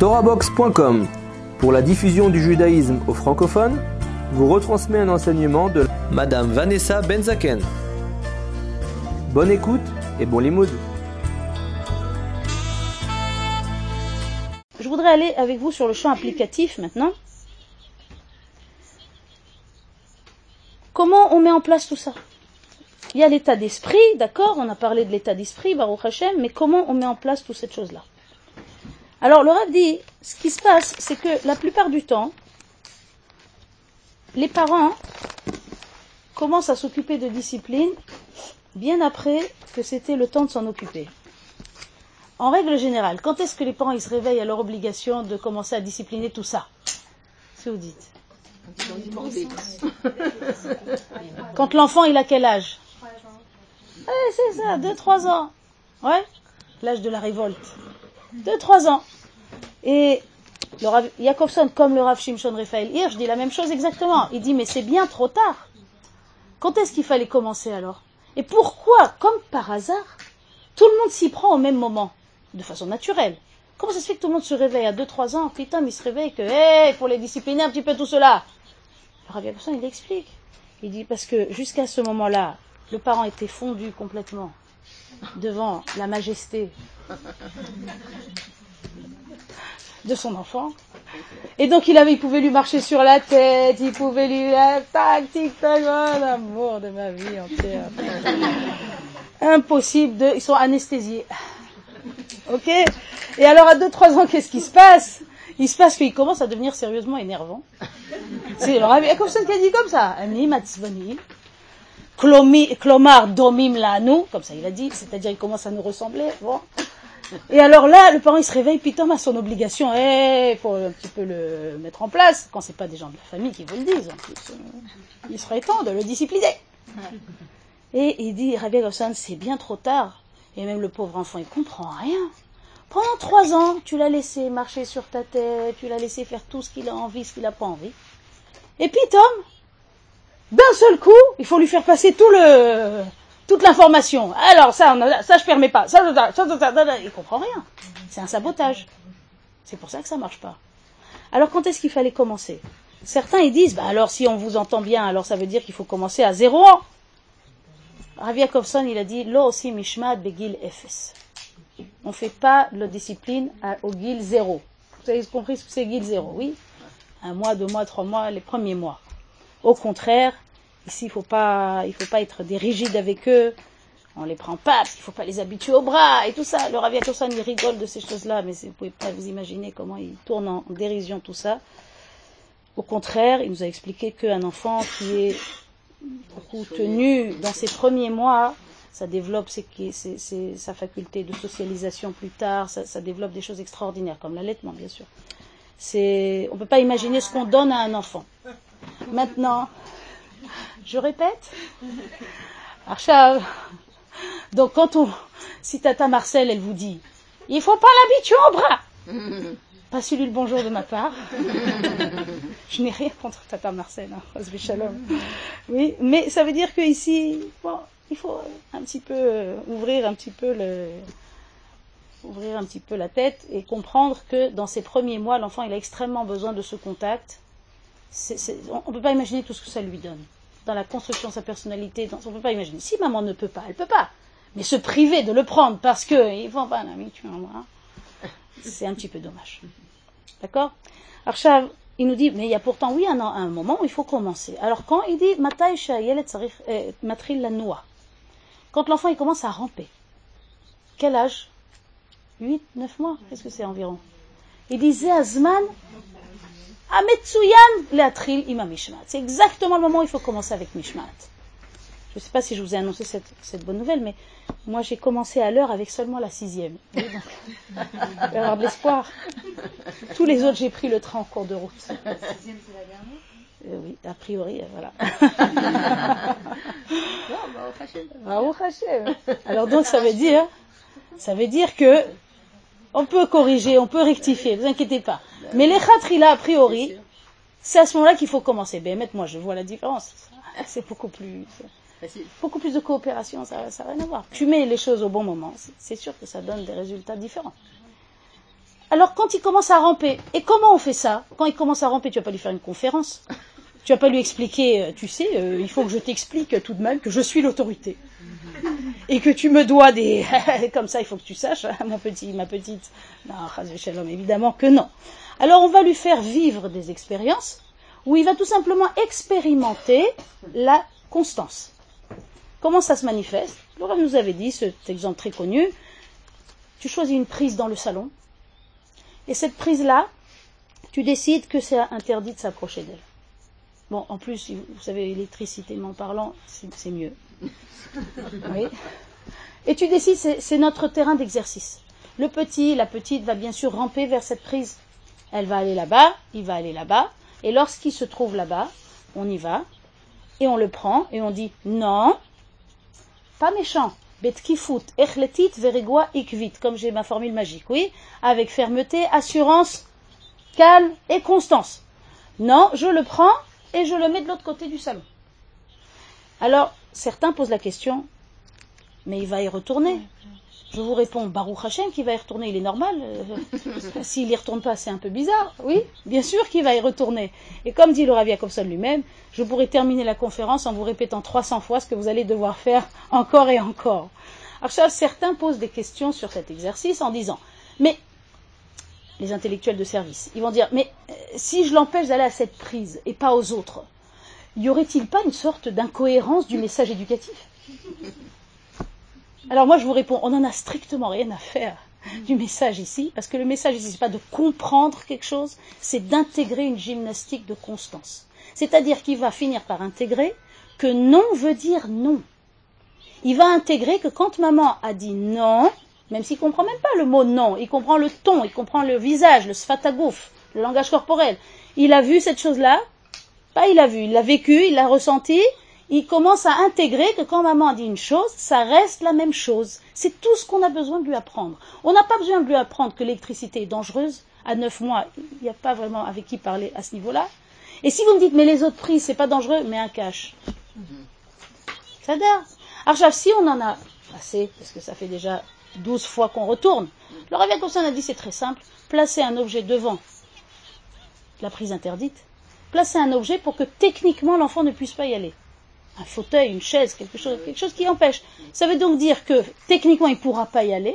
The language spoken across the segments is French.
Torabox.com pour la diffusion du judaïsme aux francophones vous retransmet un enseignement de Madame Vanessa Benzaken. Bonne écoute et bon limoud. Je voudrais aller avec vous sur le champ applicatif maintenant. Comment on met en place tout ça? Il y a l'état d'esprit, d'accord On a parlé de l'état d'esprit, Baruch Hashem, mais comment on met en place toute cette chose-là Alors le Rav dit, ce qui se passe, c'est que la plupart du temps, les parents commencent à s'occuper de discipline bien après que c'était le temps de s'en occuper. En règle générale, quand est-ce que les parents ils se réveillent à leur obligation de commencer à discipliner tout ça? Que vous dites? Quand l'enfant il a quel âge? Eh, c'est ça, 2-3 ans. Ouais? L'âge de la révolte. 2-3 ans. Et le Rav Jacobson, comme le Rav Shimshon Raphaël je dis la même chose exactement. Il dit, mais c'est bien trop tard. Quand est-ce qu'il fallait commencer alors? Et pourquoi, comme par hasard, tout le monde s'y prend au même moment, de façon naturelle Comment ça se fait que tout le monde se réveille à 2-3 ans, putain, il se réveille que, hé, pour les discipliner un petit peu tout cela Le Rav Jacobson, il explique. Il dit, parce que jusqu'à ce moment-là, le parent était fondu complètement devant la majesté de son enfant. Et donc il avait, il pouvait lui marcher sur la tête, il pouvait lui, tac, tic, tac, oh, l'amour de ma vie entière. Impossible de, ils sont anesthésiés. Ok? Et alors à 2-3 ans, qu'est-ce qui se passe? Il se passe qu'il commence à devenir sérieusement énervant. C'est le Rabbi Jacobson qui a dit comme ça. Klomar domim la nous, comme ça il a dit, c'est-à-dire il commence à nous ressembler. Bon. Et alors là, le parent il se réveille, putain, à son obligation, il faut un petit peu le mettre en place, quand c'est pas des gens de la famille qui vous le disent. En plus, euh, il serait temps de le discipliner. Et il dit, Rabbi Gossan, c'est bien trop tard. Et même le pauvre enfant, il comprend rien. Pendant trois ans, tu l'as laissé marcher sur ta tête, tu l'as laissé faire tout ce qu'il a envie, ce qu'il n'a pas envie. Et puis Tom, d'un seul coup, il faut lui faire passer tout le, toute l'information. Alors ça, on a, ça je permets pas. Ça, ça, ça, ça, il comprend rien. C'est un sabotage. C'est pour ça que ça marche pas. Alors quand est-ce qu'il fallait commencer? Certains ils disent, bah alors si on vous entend bien, alors ça veut dire qu'il faut commencer à zéro ans. Ravi Jacobson, il a dit, lo aussi mishmat begil efes. On fait pas la discipline au gil zéro. Vous avez compris ce que c'est gil zéro, oui Un mois, deux mois, trois mois, les premiers mois. Au contraire, Ici, il ne faut pas, il faut pas être des rigides avec eux. On les prend pas parce qu'il ne faut pas les habituer au bras et tout ça. Le Rav Yatossan, il rigole de ces choses-là, mais vous pouvez pas vous imaginer comment il tourne en dérision tout ça. Au contraire, il nous a expliqué qu'un enfant qui est beaucoup tenu dans ses premiers mois, ça développe sa faculté de socialisation plus tard, ça, ça développe des choses extraordinaires, comme l'allaitement, bien sûr. On ne peut pas imaginer ce qu'on donne à un enfant. Maintenant, je répète. Donc quand on, si Tata Marcel, elle vous dit, il faut pas l'habituer au bras. Pas celui le bonjour de ma part. Je n'ai rien contre Tata Marcel, hein, Oui, mais ça veut dire que ici, bon, il faut un petit peu euh, ouvrir un petit peu le, ouvrir un petit peu la tête et comprendre que dans ces premiers mois, l'enfant il a extrêmement besoin de ce contact. On ne peut pas imaginer tout ce que ça lui donne dans la construction de sa personnalité. On ne peut pas imaginer. Si maman ne peut pas, elle ne peut pas. Mais se priver de le prendre parce que ils vont pas un ami, tu vois, c'est un petit peu dommage. D'accord? Archav, il nous dit, mais il y a pourtant, oui, un, moment où il faut commencer. Alors quand il dit, noix, quand l'enfant il commence à ramper, quel âge? 8, 9 mois? Qu'est-ce que c'est environ? Il dit, Azman C'est exactement le moment où il faut commencer avec mishmat. Je ne sais pas si je vous ai annoncé cette, cette bonne nouvelle, mais moi j'ai commencé à l'heure avec seulement la sixième. Oui, donc, il avoir de l'espoir. Tous les autres, j'ai pris le train en cours de route. La sixième, c'est la dernière? Euh, Oui, a priori, euh, voilà. Alors donc ça veut dire, ça veut dire que on peut corriger, on peut rectifier, ne vous inquiétez pas. Mais les khatrila, a priori, c'est à ce moment-là qu'il faut commencer. Ben, moi, je vois la différence. C'est beaucoup plus, beaucoup plus de coopération, ça n'a rien à voir. Tu mets les choses au bon moment, c'est sûr que ça donne des résultats différents. alors quand il commence à ramper, et comment on fait ça? Quand il commence à ramper, tu vas pas lui faire une conférence. Tu vas pas lui expliquer, euh, tu sais, euh, il faut que je t'explique tout de même que je suis l'autorité. Et que tu me dois des... Comme ça, il faut que tu saches, hein, mon petit, ma petite. Non, Shalom, évidemment que non. Alors on va lui faire vivre des expériences où il va tout simplement expérimenter la constance. Comment ça se manifeste? Laura nous avait dit cet exemple très connu. Tu choisis une prise dans le salon, et cette prise-là, tu décides que c'est interdit de s'approcher d'elle. Bon, en plus, vous savez, électricitément parlant, c'est mieux. Oui. Et tu décides, c'est notre terrain d'exercice. Le petit, la petite va bien sûr ramper vers cette prise. Elle va aller là-bas, il va aller là-bas, et lorsqu'il se trouve là-bas, on y va, et on le prend, et on dit non, pas méchant, betkifut, echletit, verigua, ikvit, comme j'ai ma formule magique, oui, avec fermeté, assurance, calme et constance. Non, je le prends et je le mets de l'autre côté du salon. Alors, certains posent la question, mais il va y retourner. Je vous réponds, Baruch Hashem qui va y retourner, il est normal. Euh, s'il n'y retourne pas, c'est un peu bizarre. Oui, bien sûr qu'il va y retourner. Et comme dit Rav Jacobson lui-même, je pourrais terminer la conférence en vous répétant 300 fois ce que vous allez devoir faire encore et encore. Alors certains posent des questions sur cet exercice en disant, mais les intellectuels de service, ils vont dire, mais euh, si je l'empêche d'aller à cette prise et pas aux autres, y aurait-il pas une sorte d'incohérence du message éducatif? Alors moi je vous réponds, on n'en a strictement rien à faire du message ici, parce que le message ici, n'est pas de comprendre quelque chose, c'est d'intégrer une gymnastique de constance. C'est-à-dire qu'il va finir par intégrer que non veut dire non. Il va intégrer que quand maman a dit non, même s'il comprend même pas le mot non, il comprend le ton, il comprend le visage, le sfatagouf, le langage corporel. Il a vu cette chose-là, pas il a vu, il l'a vécu, il l'a ressenti, il commence à intégrer que quand maman dit une chose, ça reste la même chose. C'est tout ce qu'on a besoin de lui apprendre. On n'a pas besoin de lui apprendre que l'électricité est dangereuse. À neuf mois, il n'y a pas vraiment avec qui parler à ce niveau-là. Et si vous me dites, mais les autres prix, c'est pas dangereux, mais un cash. Ça dare. Alors, si on en a assez, parce que ça fait déjà douze fois qu'on retourne, le Rav on a dit, c'est très simple, placer un objet devant la prise interdite, placer un objet pour que techniquement l'enfant ne puisse pas y aller un fauteuil, une chaise, quelque chose, quelque chose qui empêche. Ça veut donc dire que techniquement il ne pourra pas y aller.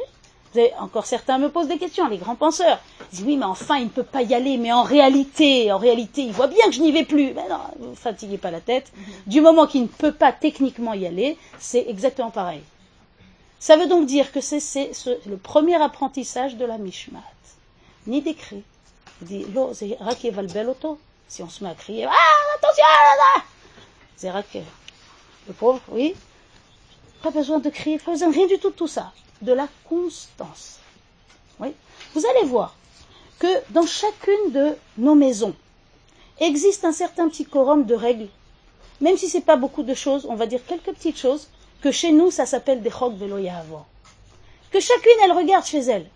Encore certains me posent des questions, les grands penseurs. Ils disent oui, mais enfin il ne peut pas y aller, mais en réalité, en réalité, il voit bien que je n'y vais plus. Mais non, fatiguez pas la tête. Du moment qu'il ne peut pas techniquement y aller, c'est exactement pareil. Ça veut donc dire que c'est le premier apprentissage de la Mishmat. Ni cris. Il dit, si on se met à crier, ah, attention, c'est le pauvre, oui. Pas besoin de crier, pas besoin rien du tout de tout ça. De la constance. Oui. Vous allez voir que dans chacune de nos maisons existe un certain petit quorum de règles. Même si ce n'est pas beaucoup de choses, on va dire quelques petites choses, que chez nous, ça s'appelle des chok avant. Que chacune, elle regarde chez elle.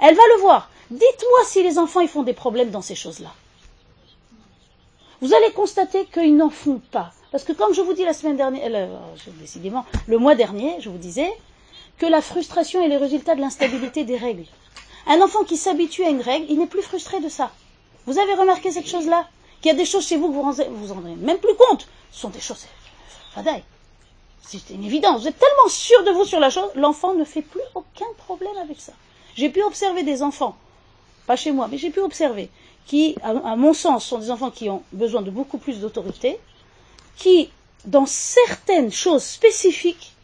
Elle va le voir. Dites-moi si les enfants, ils font des problèmes dans ces choses-là. Vous allez constater qu'ils n'en font pas. Parce que comme je vous dis la semaine dernière, euh, décidément, le mois dernier, je vous disais que la frustration est le résultat de l'instabilité des règles. Un enfant qui s'habitue à une règle, il n'est plus frustré de ça. Vous avez remarqué cette chose-là? Qu'il y a des choses chez vous que vous ne vous rendrez même plus compte. Ce sont des choses fadailles. C'est évident. Vous êtes tellement sûr de vous sur la chose, l'enfant ne fait plus aucun problème avec ça. J'ai pu observer des enfants, pas chez moi, mais j'ai pu observer, qui, à mon sens, sont des enfants qui ont besoin de beaucoup plus d'autorité, qui, dans certaines choses spécifiques,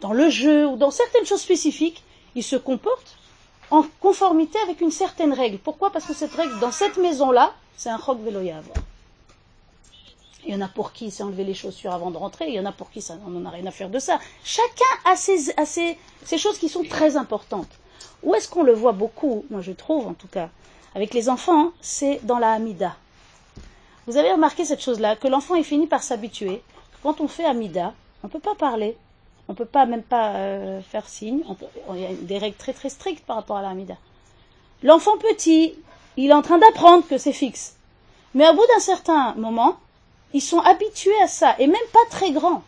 dans le jeu ou dans certaines choses spécifiques, il se comporte en conformité avec une certaine règle. Pourquoi? Parce que cette règle, dans cette maison-là, c'est un roc veloyav. Il y en a pour qui c'est enlever les chaussures avant de rentrer, il y en a pour qui ça, on n'en a rien à faire de ça. Chacun a ses, ses choses qui sont très importantes. Où est-ce qu'on le voit beaucoup, moi je trouve en tout cas, avec les enfants, c'est dans la Hamida. Vous avez remarqué cette chose-là, que l'enfant est fini par s'habituer. Quand on fait Amida, on ne peut pas parler, on ne peut pas même pas euh, faire signe. il y a des règles très très strictes par rapport à l'Amida. L'enfant petit, il est en train d'apprendre que c'est fixe. Mais au bout d'un certain moment, ils sont habitués à ça, et même pas très grands.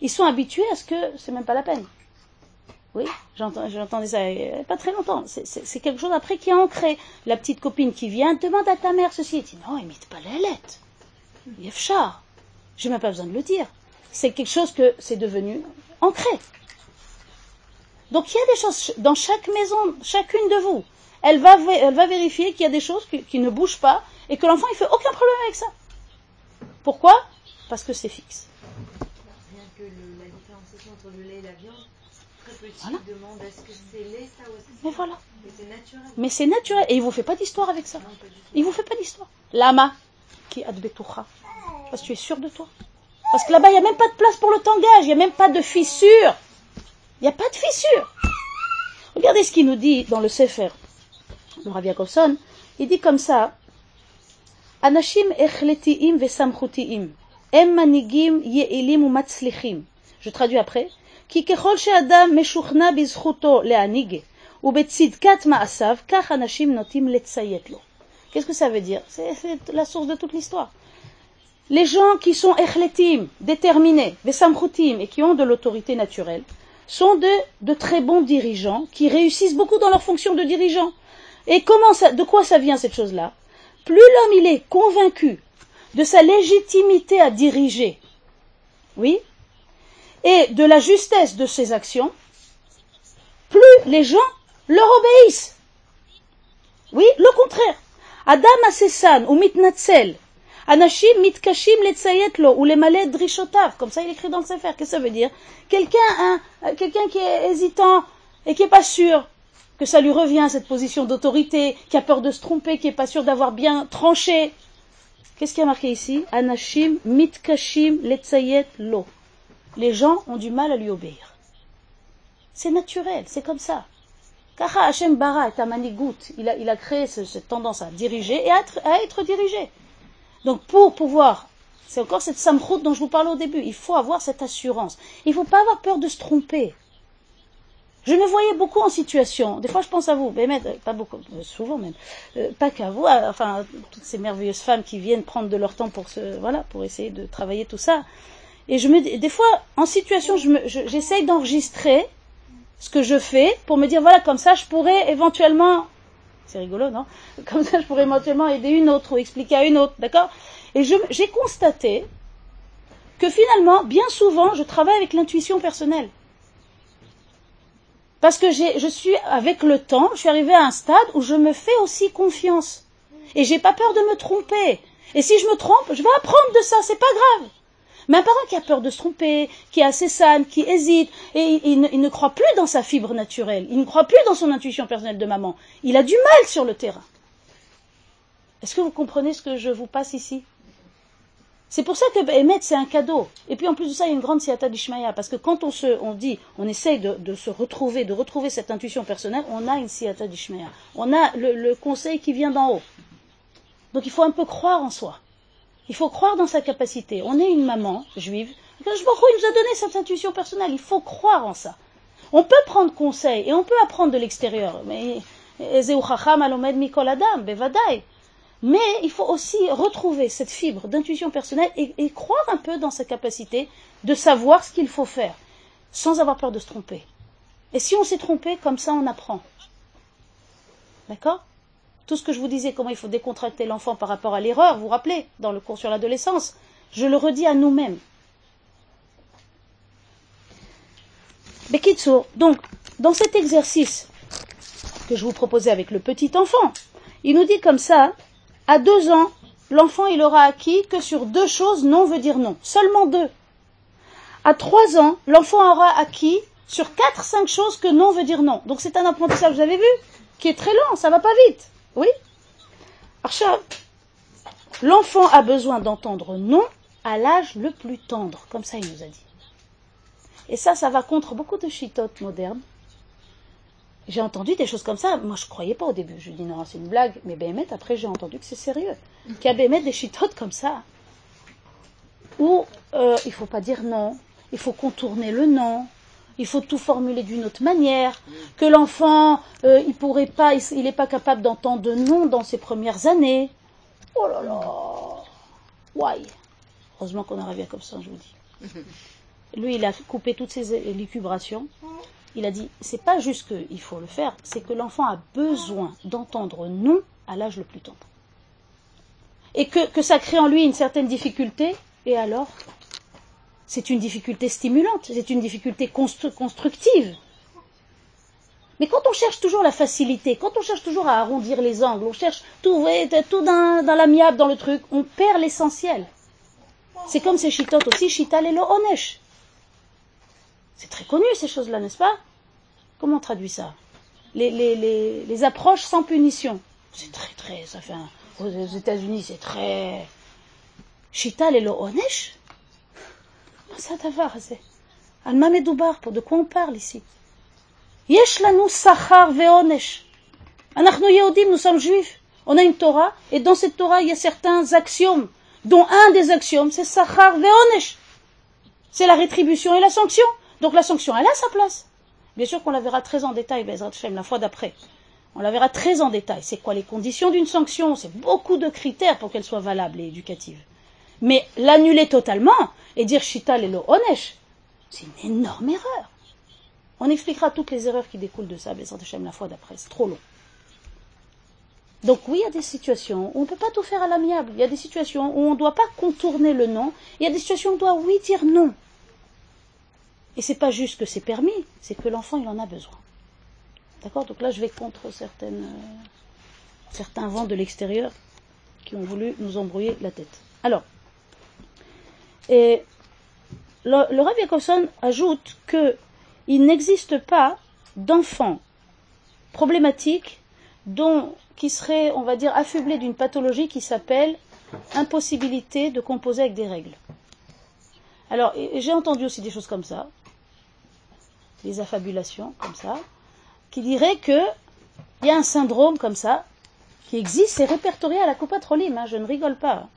Ils sont habitués à ce que c'est même pas la peine. Oui, j'entendais ça a pas très longtemps. C'est quelque chose après qui est ancré. La petite copine qui vient demande à ta mère ceci. Elle dit non, imite pas la lettre. Yefchar. Je n'ai même pas besoin de le dire. C'est quelque chose que c'est devenu ancré. Donc il y a des choses dans chaque maison, chacune de vous. Elle va, elle va vérifier qu'il y a des choses qui, ne bougent pas et que l'enfant il fait aucun problème avec ça. Pourquoi? Parce que c'est fixe. Mais voilà. Mais c'est naturel. Et il vous fait pas d'histoire avec ça. Il vous fait pas d'histoire. Lama qui adbetoucha. Parce que tu es sûr de toi. Parce que là-bas, il n'y a même pas de place pour le tangage, il n'y a même pas de fissure. Il n'y a pas de fissure. Regardez ce qu'il nous dit dans le Sefer. Il dit comme ça. Je traduis après. כי ככל שאדם משוכנע בזכותו להנהיג ובצדקת מעשיו, כך אנשים נוטים לציית לו. Qu'est-ce que ça veut dire C'est la source de toute l'histoire. Les gens qui sont echletim, déterminés, vesamchutim, et qui ont de l'autorité naturelle, sont de, très bons dirigeants qui réussissent beaucoup dans leur fonction de dirigeant. Et comment ça, de quoi ça vient cette chose-là Plus l'homme il est convaincu de sa légitimité à diriger, oui, et de la justesse de ses actions, plus les gens leur obéissent. Oui, le contraire. Adam asessan ou mitnatzel, Anashim mitkashim lo ou les malais drishotav. Comme ça, il écrit dans le Sefer. Qu'est-ce que ça veut dire? Quelqu'un qui est hésitant et qui n'est pas sûr que ça lui revient, cette position d'autorité, qui a peur de se tromper, qui n'est pas sûr d'avoir bien tranché. Qu'est-ce qui a marqué ici? Anashim mitkashim lo. Les gens ont du mal à lui obéir. C'est naturel, c'est comme ça. Kacha Hashem bara est un manigout. Il a, il créé cette tendance à diriger et à être dirigé. Donc pour pouvoir, c'est encore cette samchout dont je vous parlais au début, il faut avoir cette assurance. Il ne faut pas avoir peur de se tromper. Je me voyais beaucoup en situation, des fois je pense à vous, mais pas beaucoup, euh, souvent même, euh, pas qu'à vous, enfin toutes ces merveilleuses femmes qui viennent prendre de leur temps pour se, voilà, pour essayer de travailler tout ça. Et je me, des fois en situation, j'essaye d'enregistrer ce que je fais pour me dire voilà comme ça je pourrais éventuellement c'est rigolo, non? Comme ça, je pourrais éventuellement aider une autre ou expliquer à une autre, d'accord? Et j'ai constaté que finalement, bien souvent, je travaille avec l'intuition personnelle. Parce que je suis, avec le temps, je suis arrivée à un stade où je me fais aussi confiance. Et j'ai pas peur de me tromper. Et si je me trompe, je vais apprendre de ça, c'est pas grave. Mais un parent qui a peur de se tromper, qui est assez sale, qui hésite, et il, ne, croit plus dans sa fibre naturelle, il ne croit plus dans son intuition personnelle de maman, il a du mal sur le terrain. Est-ce que vous comprenez ce que je vous passe ici? C'est pour ça que c'est un cadeau. Et puis en plus de ça, il y a une grande siata d'Ishmaïa. Parce que quand on se, dit, on essaye de, se retrouver, de retrouver cette intuition personnelle, on a une siata d'Ishmaïa. On a le conseil qui vient d'en haut. Donc il faut un peu croire en soi. Il faut croire dans sa capacité. On est une maman juive. Il nous a donné cette intuition personnelle. Il faut croire en ça. On peut prendre conseil et on peut apprendre de l'extérieur. Mais mais il faut aussi retrouver cette fibre d'intuition personnelle et, croire un peu dans sa capacité de savoir ce qu'il faut faire, sans avoir peur de se tromper. Et si on s'est trompé, comme ça on apprend. D'accord? Tout ce que je vous disais, comment il faut décontracter l'enfant par rapport à l'erreur, vous vous rappelez, dans le cours sur l'adolescence, je le redis à nous-mêmes. Bekitsu, donc, dans cet exercice que je vous proposais avec le petit enfant, il nous dit comme ça, à deux ans, l'enfant il aura acquis que sur deux choses non veut dire non, seulement deux. À trois ans, l'enfant aura acquis sur quatre, cinq choses que non veut dire non. Donc c'est un apprentissage, vous avez vu, qui est très lent, ça va pas vite. Oui l'enfant a besoin d'entendre non à l'âge le plus tendre, comme ça il nous a dit. Et ça, ça va contre beaucoup de chitotes modernes. J'ai entendu des choses comme ça. Moi, je ne croyais pas au début. Je lui dis non, c'est une blague. Mais Béhémet, après, j'ai entendu que c'est sérieux. Qu'il y a Béhémet des chitotes comme ça. Où euh, il ne faut pas dire non. Il faut contourner le non il faut tout formuler d'une autre manière, que l'enfant, euh, il pourrait pas, il n'est pas capable d'entendre de non dans ses premières années. Oh là là, why? Heureusement qu'on arrive comme ça, je vous dis. Lui, il a coupé toutes ses élucubrations. il a dit, c'est pas juste qu'il faut le faire, c'est que l'enfant a besoin d'entendre non à l'âge le plus tendre. Et que, que ça crée en lui une certaine difficulté, et alors? C'est une difficulté stimulante, c'est une difficulté constructive. Mais quand on cherche toujours la facilité, quand on cherche toujours à arrondir les angles, on cherche tout, dans, dans l'amiable, dans le truc, on perd l'essentiel. C'est comme ces chitotes aussi, chital et onesh. C'est très connu ces choses-là, n'est-ce pas? Comment on traduit ça? Les, approches sans punition. C'est très, très, ça fait aux États-Unis, c'est très. Chital et onesh Ça d'avoir, c'est. Al-Mamedoubar, de quoi on parle ici nous sommes juifs. On a une Torah, et dans cette Torah, il y a certains axiomes, dont un des axiomes, c'est sachar ve'onesh. C'est la rétribution et la sanction. Donc la sanction, elle a sa place. Bien sûr qu'on la verra très en détail, la fois d'après. On la verra très en détail. C'est quoi les conditions d'une sanction? C'est beaucoup de critères pour qu'elle soit valable et éducative. Mais l'annuler totalement et dire shital et lo onesh, c'est une énorme erreur. On expliquera toutes les erreurs qui découlent de ça, la fois d'après. C'est trop long. Donc oui, il y a des situations où on ne peut pas tout faire à l'amiable. Il y a des situations où on ne doit pas contourner le non. Il y a des situations où on doit oui dire non. Et c'est pas juste que c'est permis, c'est que l'enfant il en a besoin. D'accord? Donc là je vais contre certaines, euh, certains vents de l'extérieur qui ont voulu nous embrouiller la tête. Alors, et le, Rav Jacobson ajoute que il n'existe pas d'enfant problématique qui serait, on va dire, affublé d'une pathologie qui s'appelle impossibilité de composer avec des règles. Alors, j'ai entendu aussi des choses comme ça des affabulations comme ça, qui dirait que il y a un syndrome comme ça qui existe, c'est répertorié à la Coupa Trolim, hein, je ne rigole pas.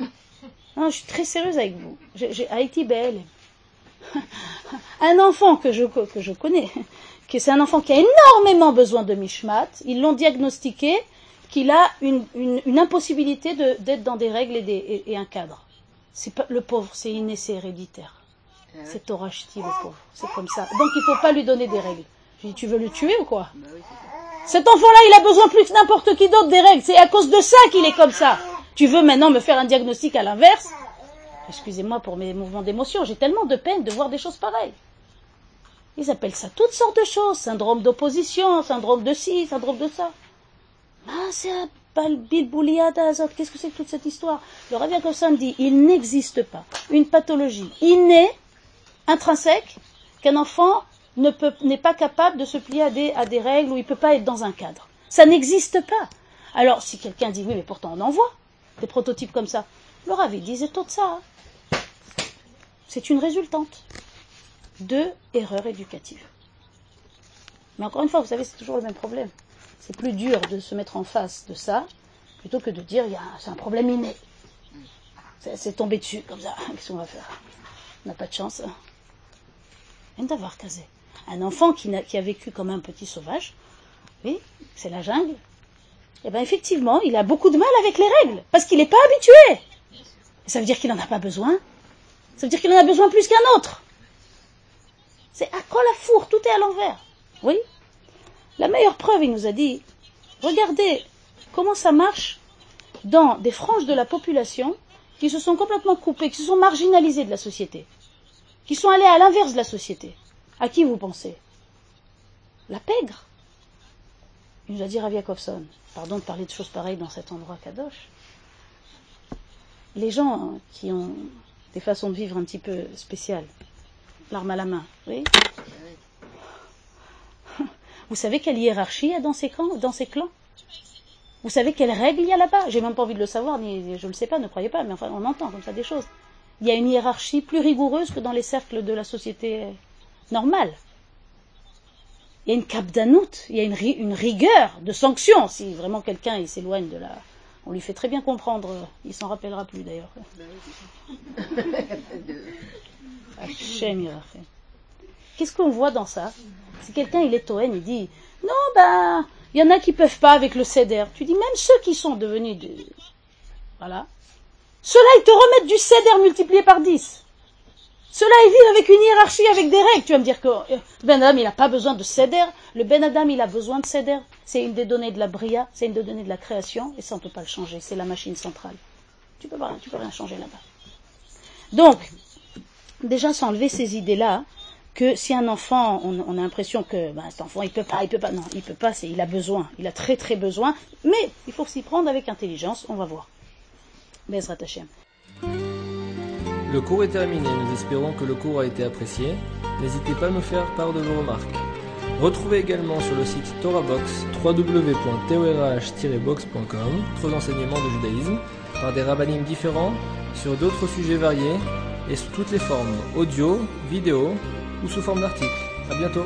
Je suis très sérieuse avec vous. J'ai Haïti belle. un enfant que je, que je connais, que c'est un enfant qui a énormément besoin de mishmat, ils l'ont diagnostiqué qu'il a une, une, impossibilité d'être dans des règles et, des, et, un cadre. C'est pas, le pauvre, c'est inné, c'est héréditaire. C'est Torachti, le pauvre. C'est comme ça. Donc il ne faut pas lui donner des règles. Je dis, tu veux le tuer ou quoi? Bah Cet enfant-là, il a besoin plus que n'importe qui d'autre des règles. C'est à cause de ça qu'il est comme ça. Tu veux maintenant me faire un diagnostic à l'inverse? Excusez-moi pour mes mouvements d'émotion. J'ai tellement de peine de voir des choses pareilles. Ils appellent ça toutes sortes de choses. Syndrome d'opposition, syndrome de ci, syndrome de ça. Ah, c'est un Qu'est-ce que c'est que toute cette histoire? Le Rav me dit il n'existe pas une pathologie innée intrinsèque qu'un enfant n'est pas capable de se plier à des, à des règles ou il ne peut pas être dans un cadre. Ça n'existe pas. Alors, si quelqu'un dit oui, mais pourtant on en voit des prototypes comme ça, le Ravi disait tout ça. C'est une résultante de erreurs éducatives. Mais encore une fois, vous savez, c'est toujours le même problème. C'est plus dur de se mettre en face de ça plutôt que de dire c'est un problème inné. C'est tombé dessus comme ça. Qu'est-ce qu'on va faire? On n'a pas de chance. D'avoir casé. Un enfant qui a, vécu comme un petit sauvage, oui, c'est la jungle, eh bien effectivement, il a beaucoup de mal avec les règles, parce qu'il n'est pas habitué. ça veut dire qu'il n'en a pas besoin. Ça veut dire qu'il en a besoin plus qu'un autre. C'est à quoi la four, tout est à l'envers. Oui. La meilleure preuve, il nous a dit, regardez comment ça marche dans des franges de la population qui se sont complètement coupées, qui se sont marginalisées de la société qui sont allés à l'inverse de la société. À qui vous pensez? La pègre. Il nous a dit Rav pardon de parler de choses pareilles dans cet endroit kadosh. Les gens qui ont des façons de vivre un petit peu spéciales, l'arme à la main, Vous savez quelle hiérarchie il y a dans ces, camps, dans ces clans? Vous savez quelles règles il y a là-bas? J'ai même pas envie de le savoir, ni je ne le sais pas, ne croyez pas, mais enfin on entend comme ça des choses. Il y a une hiérarchie plus rigoureuse que dans les cercles de la société normale. Il y a une capdanoute, il y a une, rigueur de sanction si vraiment quelqu'un s'éloigne de la. On lui fait très bien comprendre, il s'en rappellera plus d'ailleurs. Qu'est-ce qu'on voit dans ça? Si quelqu'un il est Toen, il dit non ben il y en a qui peuvent pas avec le CEDER. Tu dis même ceux qui sont devenus voilà ceux-là, ils te remettent du céder multiplié par 10. Cela ils vivent avec une hiérarchie, avec des règles. Tu vas me dire que euh, Ben Adam, il n'a pas besoin de céder. Le Ben Adam, il a besoin de céder. C'est une des données de la Bria, c'est une des données de la création, et ça, on ne peut pas le changer. C'est la machine centrale. Tu peux pas, peux rien changer là-bas. Donc, déjà s'enlever ces idées-là, que si un enfant, on, a l'impression que ben, cet enfant, il peut pas, il peut pas, non, il peut pas, il a besoin, il a très très besoin, mais il faut s'y prendre avec intelligence, on va voir. Bezrat Hashem. Le cours est terminé, nous espérons que le cours a été apprécié. N'hésitez pas à nous faire part de vos remarques. Retrouvez également sur le site TorahBox www.torah-box.com d'autres enseignements de judaïsme par des rabbinim différents sur d'autres sujets variés et sous toutes les formes audio, vidéo ou sous forme d'articles. A bientôt